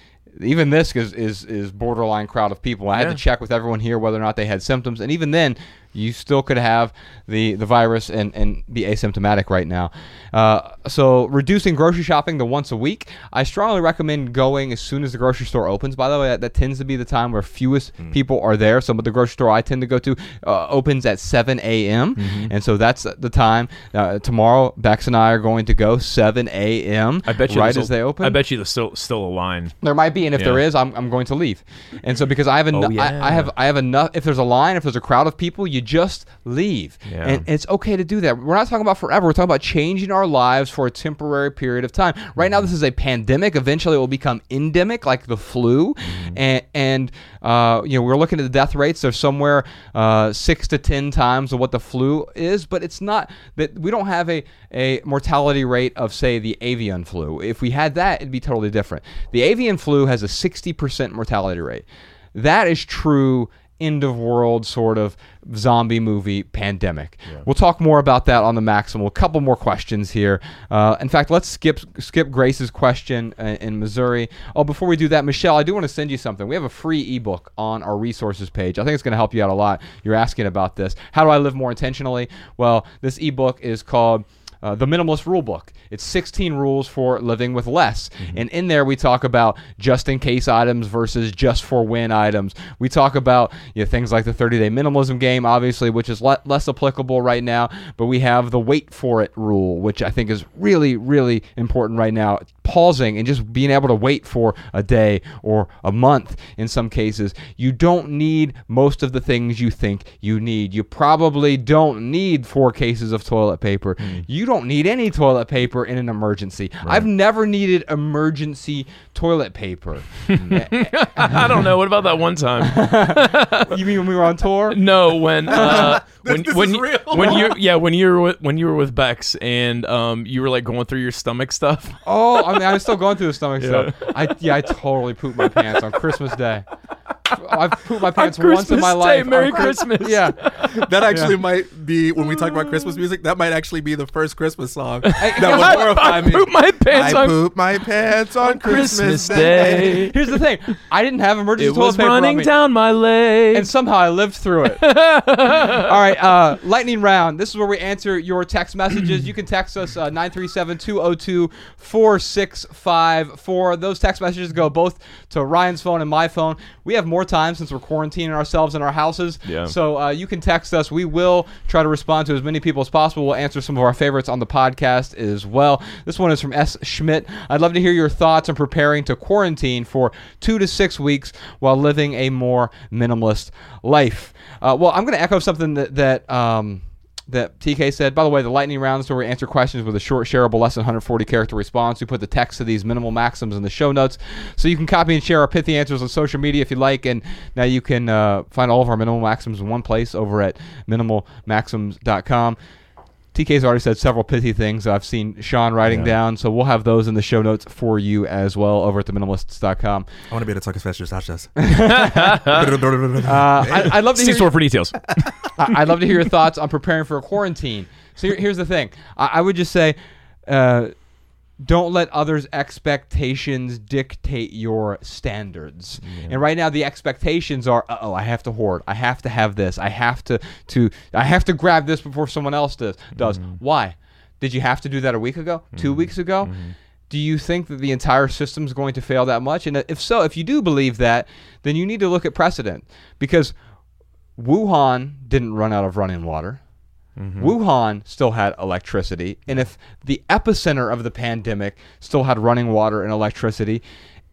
even this is is, is borderline crowd of people. I had to check with everyone here whether or not they had symptoms, and even then, you still could have the the virus and, and be asymptomatic right now. Uh, so reducing grocery shopping to once a week. I strongly recommend going as soon as the grocery store opens. By the way, that, that tends to be the time where fewest people are there. So, the grocery store I tend to go to uh, opens at 7 a.m. and so that's the time. Uh, tomorrow, Bex and I are going to go 7 a.m. I bet you right as they open. I bet you there's still still a line. There might be, and if there Yeah. is, I'm, I'm going to leave. And so because I have enough, Oh, yeah. I, I have I have enough. If there's a line, if there's a crowd of people, you just leave, Yeah. and it's okay to do that. We're not talking about forever. We're talking about changing our lives for a temporary period of time. Right now, this is a pandemic. Eventually, it will become endemic, like the flu, and and uh, you know we're looking at the death rates. They're somewhere uh, six to ten times of what the flu is, but it's not that we don't have a a mortality rate of say the avian flu. If we had that, it'd be totally different. The avian flu has a 60% mortality rate. That is true end of world sort of zombie movie pandemic. We'll talk more about that on the maximal. A couple more questions here. Uh, in fact, let's skip skip Grace's question uh, in Missouri. Oh, before we do that, Michelle, I do want to send you something. We have a free ebook on our resources page. I think it's going to help you out a lot. You're asking about this. How do I live more intentionally? Well, this ebook is called uh, the Minimalist Rule Book. It's 16 rules for living with less. And in there, we talk about just in case items versus just for win items. We talk about you know, things like the 30 day minimalism game, obviously, which is le- less applicable right now. But we have the wait for it rule, which I think is really, really important right now. Pausing and just being able to wait for a day or a month in some cases. You don't need most of the things you think you need. You probably don't need four cases of toilet paper. You don't need any toilet paper in an emergency. I've never needed emergency toilet paper. I don't know. What about that one time? you mean when we were on tour? No, when uh, when this when is you, real. when you yeah when you were with, when you were with Bex and um you were like going through your stomach stuff. Oh, I mean, I'm still going through the stomach stuff. I yeah, I totally pooped my pants on Christmas Day. I've pooped my pants On once in my Christmas Day, life. Merry On Chris- Christmas. Yeah. That actually might be when we talk about Christmas music. That might actually be the first Christmas song that I- would I, horrify I me. pooped my pants I on poop my pants on Christmas, Christmas Day. Day. Here's the thing. I didn't have emergency It toilet was paper on running me. down my leg. and somehow I lived through it. All right, uh, lightning round. This is where we answer your text messages. You can text us uh, 937-202-4654. Those text messages go both to Ryan's phone and my phone. We have more time since we're quarantining ourselves in our houses. Yeah. So uh, you can text us. We will try to respond to as many people as possible. We'll answer some of our favorites on the podcast as well. This one is from S. Schmidt. I'd love to hear your thoughts on preparing to quarantine for two to six weeks while living a more minimalist life. Uh, well, I'm going to echo something that that. Um, that TK said. By the way, the lightning round is where we answer questions with a short, shareable, less than 140 character response. We put the text to these minimal maxims in the show notes, so you can copy and share our pithy answers on social media if you like. And now you can uh, find all of our minimal maxims in one place over at minimalmaxims.com. TK's already said several pithy things I've seen Sean writing down, so we'll have those in the show notes for you as well over at theminimalists.com. I want to be able to talk as fast as Josh does. Uh, I, I'd love to See hear store for details. I- I'd love to hear your thoughts on preparing for a quarantine. So here, here's the thing. I, I would just say, uh, don't let others' expectations dictate your standards. And right now, the expectations are, oh, I have to hoard. I have to have this. I have to to I have to grab this before someone else does. Does mm-hmm. why? Did you have to do that a week ago? Two mm-hmm. weeks ago? Mm-hmm. Do you think that the entire system is going to fail that much? And if so, if you do believe that, then you need to look at precedent because Wuhan didn't run out of running water. Mm-hmm. Wuhan still had electricity. And if the epicenter of the pandemic still had running water and electricity,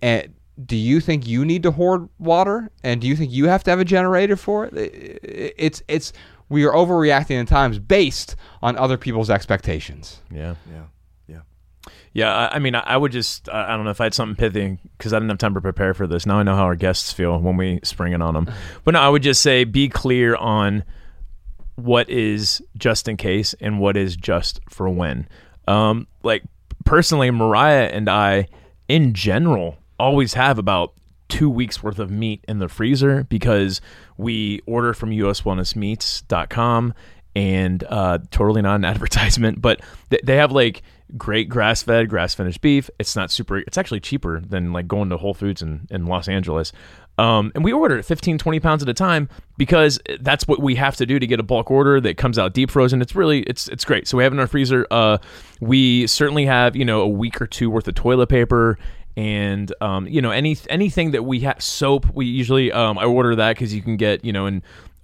and do you think you need to hoard water? And do you think you have to have a generator for it? I- I- It's it's we are overreacting in times based on other people's expectations. yeah. Yeah, yeah. Yeah, I, I mean, I, I would just, I, I don't know if I had something pithy because I didn't have time to prepare for this. Now I know how our guests feel when we spring it on them. But no, I would just say be clear on what is just in case and what is just for when. Um, like personally, Mariah and I, in general, always have about two weeks worth of meat in the freezer because we order from uswellnessmeats.com and uh, totally not an advertisement, but th- they have like great grass fed, grass finished beef. It's not super, it's actually cheaper than like going to Whole Foods in, in Los Angeles. Um, and we order it 15, 20 pounds at a time because that's what we have to do to get a bulk order that comes out deep frozen. It's really, it's, it's great. So we have in our freezer, uh, we certainly have, you know, a week or two worth of toilet paper and um, you know any anything that we have soap we usually um, I order that because you can get you know uh,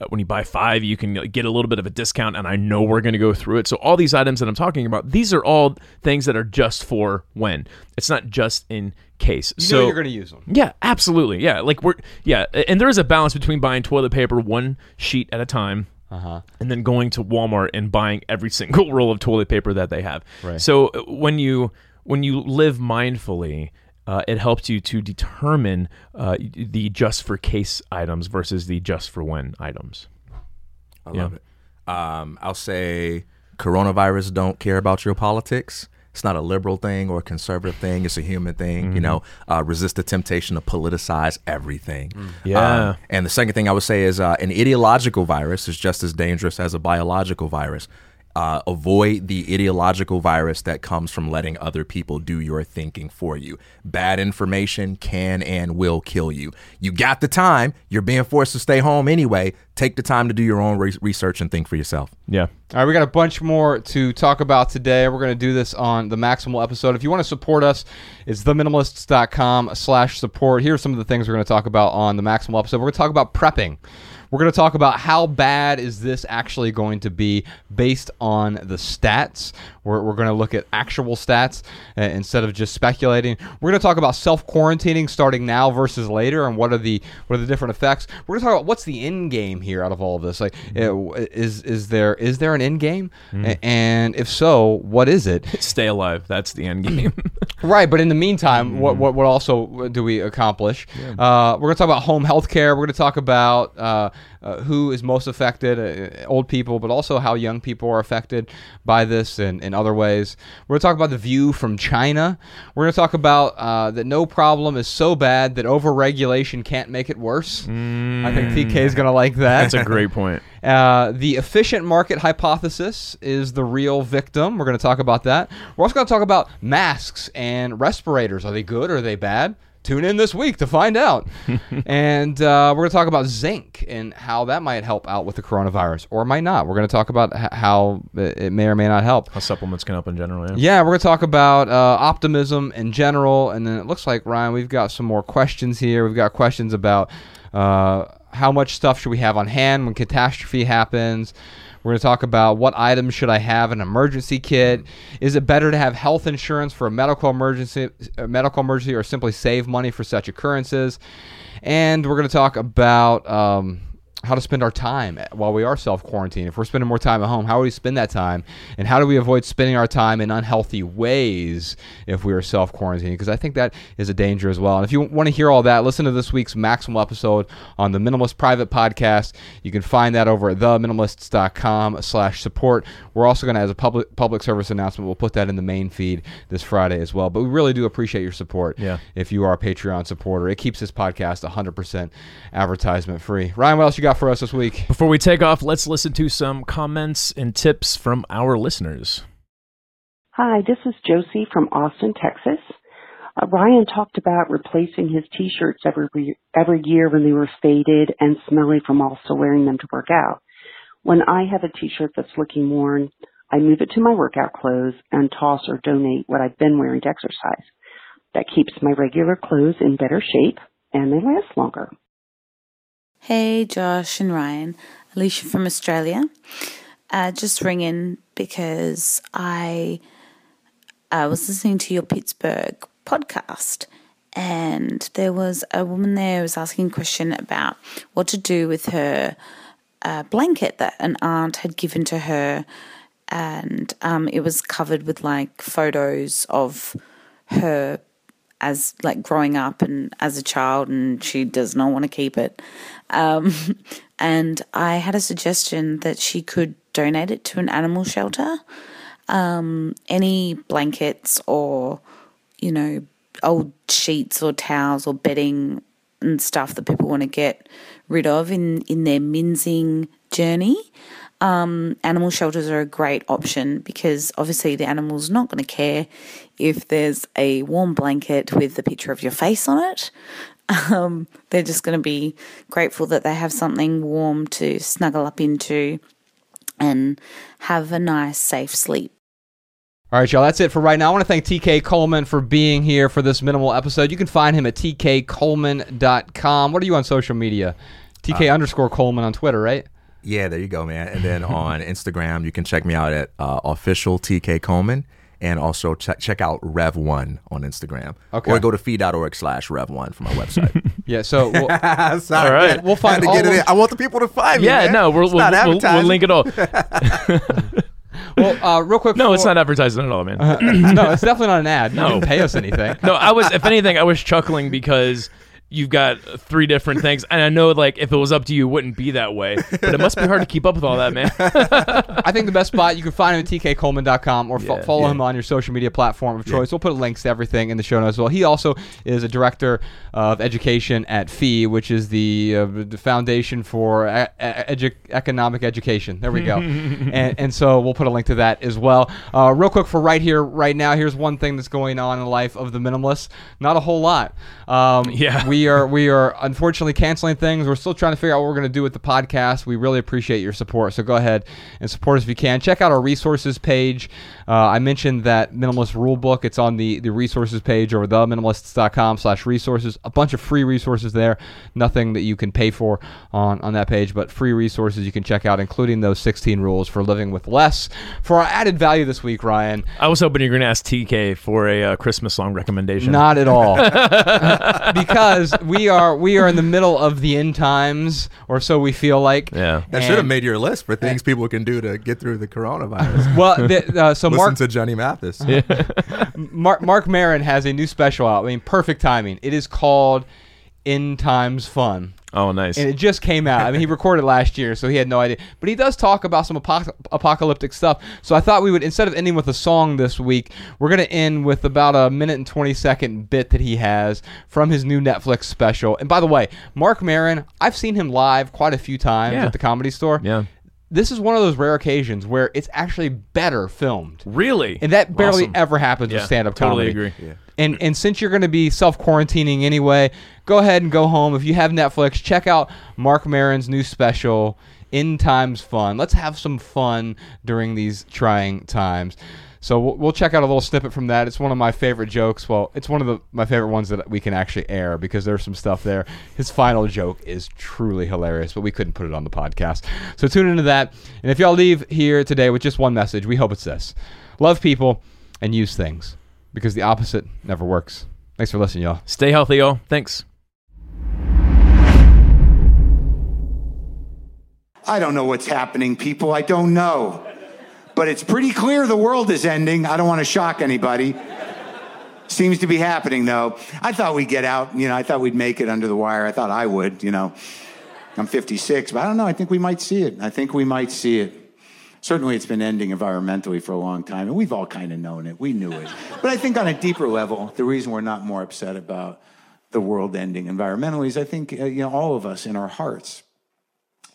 when you buy five you can get a little bit of a discount and I know we're going to go through it so all these items that I'm talking about these are all things that are just for when it's not just in case You so know you're going to use them. yeah, absolutely. Yeah, like we're yeah, and there is a balance between buying toilet paper one sheet at a time. Uh-huh. And then going to Walmart and buying every single roll of toilet paper that they have. Right. So uh, when you when you live mindfully, uh, it helps you to determine uh, the just for case items versus the just for when items. I love it. Um, I'll say coronavirus don't care about your politics. It's not a liberal thing or a conservative thing. It's a human thing. You know, uh, resist the temptation to politicize everything. Yeah. Um, and the second thing I would say is uh, an ideological virus is just as dangerous as a biological virus. Uh, avoid the ideological virus that comes from letting other people do your thinking for you. Bad information can and will kill you. You got the time. You're being forced to stay home anyway. Take the time to do your own re- research and think for yourself. Yeah. All right, we got a bunch more to talk about today. We're going to do this on the Maximal episode. If you want to support us, it's theminimalists.com slash support. Here are some of the things we're going to talk about on the Maximal episode. We're going to talk about prepping. We're going to talk about how bad is this actually going to be based on the stats. We're, we're going to look at actual stats uh, instead of just speculating. We're going to talk about self quarantining starting now versus later, and what are the what are the different effects. We're going to talk about what's the end game here out of all of this. Like, uh, is is there is there an end game, A- and if so, what is it? Stay alive. That's the end game. Right, but in the meantime, what, what what also do we accomplish? Uh, we're going to talk about home health care. We're going to talk about uh, uh, who is most affected, uh, old people, but also how young people are affected by this and in other ways. We're going to talk about the view from China. We're going to talk about uh, that no problem is so bad that overregulation can't make it worse. I think TK is going to like that. That's a great point. Uh, the efficient market hypothesis is the real victim. We're going to talk about that. We're also going to talk about masks and respirators. Are they good or are they bad? Tune in this week to find out. and uh, we're going to talk about zinc and how that might help out with the coronavirus or might not. We're going to talk about h- how it may or may not help. How supplements can help in general. Yeah. Yeah, we're going to talk about uh, optimism in general. And then it looks like, Ryan, we've got some more questions here. We've got questions about uh, how much stuff should we have on hand when catastrophe happens. We're going to talk about what items should I have an emergency kit. Is it better to have health insurance for a medical emergency, a medical emergency, or simply save money for such occurrences? And we're going to talk about um, how to spend our time while we are self quarantined. If we're spending more time at home, how do we spend that time? And how do we avoid spending our time in unhealthy ways if we are self quarantined? Because I think that is a danger as well. And if you want to hear all that, listen to this week's Maximal episode on the Minimalist Private Podcast. You can find that over at theminimalists.com slash support. We're also going to, as a public public service announcement, we'll put that in the main feed this Friday as well. But we really do appreciate your support Yeah. if you are a Patreon supporter. It keeps this podcast 100% advertisement free. Ryan, what else you got for us this week? Before we take off, let's listen to some comments and tips from our listeners. Hi, this is Josie from Austin, Texas. Uh, Ryan talked about replacing his t-shirts every every year when they were faded and smelly from also wearing them to work out. When I have a t-shirt that's looking worn, I move it to my workout clothes and toss or donate what I've been wearing to exercise. That keeps my regular clothes in better shape and they last longer. Hey, Josh and Ryan. Alicia from Australia. Uh, just ringing because I uh, was listening to your Pittsburgh podcast, and there was a woman there who was asking a question about what to do with her uh, blanket that an aunt had given to her, and um, it was covered with like photos of her as like growing up and as a child and she does not want to keep it. Um, and i had a suggestion that she could donate it to an animal shelter. Um, any blankets or you know old sheets or towels or bedding and stuff that people want to get rid of in in their mincing journey um, animal shelters are a great option because obviously the animal's not going to care if there's a warm blanket with the picture of your face on it. Um, they're just going to be grateful that they have something warm to snuggle up into and have a nice, safe sleep. All right, y'all, that's it for right now. I want to thank TK Coleman for being here for this minimal episode. You can find him at tkcoleman.com. What are you on social media? TK underscore Coleman on Twitter, right? Yeah, there you go, man. And then on Instagram, you can check me out at uh, official TK Coleman. And also check check out Rev1 on Instagram. Okay. Or go to fee.org slash Rev1 for my website. Yeah, so we'll, Sorry, All right. man. We'll find all get it those- in. I want the people to find me. Yeah, no, we're, It's we'll, not we'll, we'll link it all. well uh, real quick. No, it's not advertising at all, man. no, it's definitely not an ad. You No. didn't pay us anything. No, I was. If anything, I was chuckling because you've got three different things, and I know like if it was up to you, it wouldn't be that way. But it must be hard to keep up with all that, man. I think the best spot you can find him at tkcoleman.com or fo- Yeah. follow Yeah. him on your social media platform of choice. We'll put links to everything in the show notes as well. He also is a director of education at FEE, which is the, uh, the foundation for e- edu- economic education. There we go. and, and so we'll put a link to that as well. Uh, real quick for right here, right now, here's one thing that's going on in the life of the minimalist. Not a whole lot. Um, Yeah. we are we are unfortunately canceling things. We're still trying to figure out what we're going to do with the podcast. We really appreciate your support. So go ahead and support us if you can. Check out our resources page. Uh, I mentioned that minimalist rule book. It's on the the resources page over theminimalists.com slash resources. A bunch of free resources there. Nothing that you can pay for on on that page, but free resources you can check out, including those 16 rules for living with less. For our added value this week, Ryan, I was hoping you were going to ask TK for a uh, Christmas song recommendation. Not at all. because we are we are in the middle of the end times, or so we feel like. Yeah. That should have made your list for things people can do to get through the coronavirus. Well, the, uh, so Listen Mark to Johnny Mathis. Mark Marc Maron has a new special out. I mean, perfect timing. It is called End Times Fun." Oh, nice. and it just came out. I mean, he recorded last year, so he had no idea. But he does talk about some apoc- apocalyptic stuff. So I thought we would, instead of ending with a song this week, we're going to end with about a minute and 20 second bit that he has from his new Netflix special. And by the way, Marc Maron, I've seen him live quite a few times Yeah. at the comedy store. Yeah. This is one of those rare occasions where it's actually better filmed. Really? And that barely Awesome. ever happens Yeah, with stand up totally comedy. agree. Yeah. And and since you're going to be self quarantining anyway, go ahead and go home. If you have Netflix, check out Marc Maron's new special, End Times Fun. Let's have some fun during these trying times. So we'll, we'll check out a little snippet from that. It's one of my favorite jokes. Well, it's one of the my favorite ones that we can actually air because there's some stuff there. His final joke is truly hilarious, but we couldn't put it on the podcast. So tune into that. And if y'all leave here today with just one message, we hope it's this: love people and use things because the opposite never works. Thanks for listening, y'all. Stay healthy, y'all. Thanks. I don't know what's happening, people. I don't know. But it's pretty clear the world is ending. I don't want to shock anybody. Seems to be happening, though. I thought we'd get out. You know, I thought we'd make it under the wire. I thought I would, you know. I'm 56, but I don't know. I think we might see it. I think we might see it. Certainly, it's been ending environmentally for a long time, and we've all kind of known it. We knew it. But I think on a deeper level, the reason we're not more upset about the world ending environmentally is I think, uh, you know, all of us in our hearts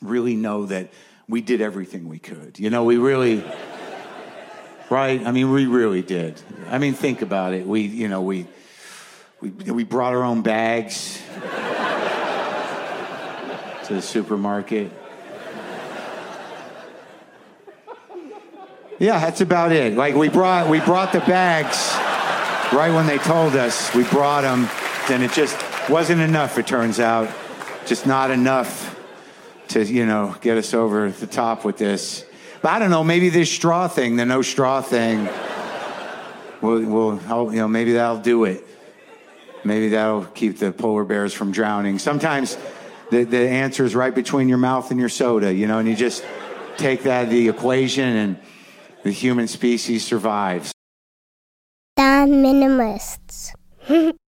really know that we did everything we could. You know, we really, right? I mean, we really did. I mean, think about it. We, you know, we, we, we brought our own bags to the supermarket. Yeah, that's about it. Like we brought, we brought the bags right when they told us we brought them, and it just wasn't enough. It turns out, just not enough to you know get us over the top with this. But I don't know. Maybe this straw thing, the no straw thing, will will help. You know, maybe that'll do it. Maybe that'll keep the polar bears from drowning. Sometimes the the answer is right between your mouth and your soda. You know, and you just take that the equation, and the human species survives. The Minimalists.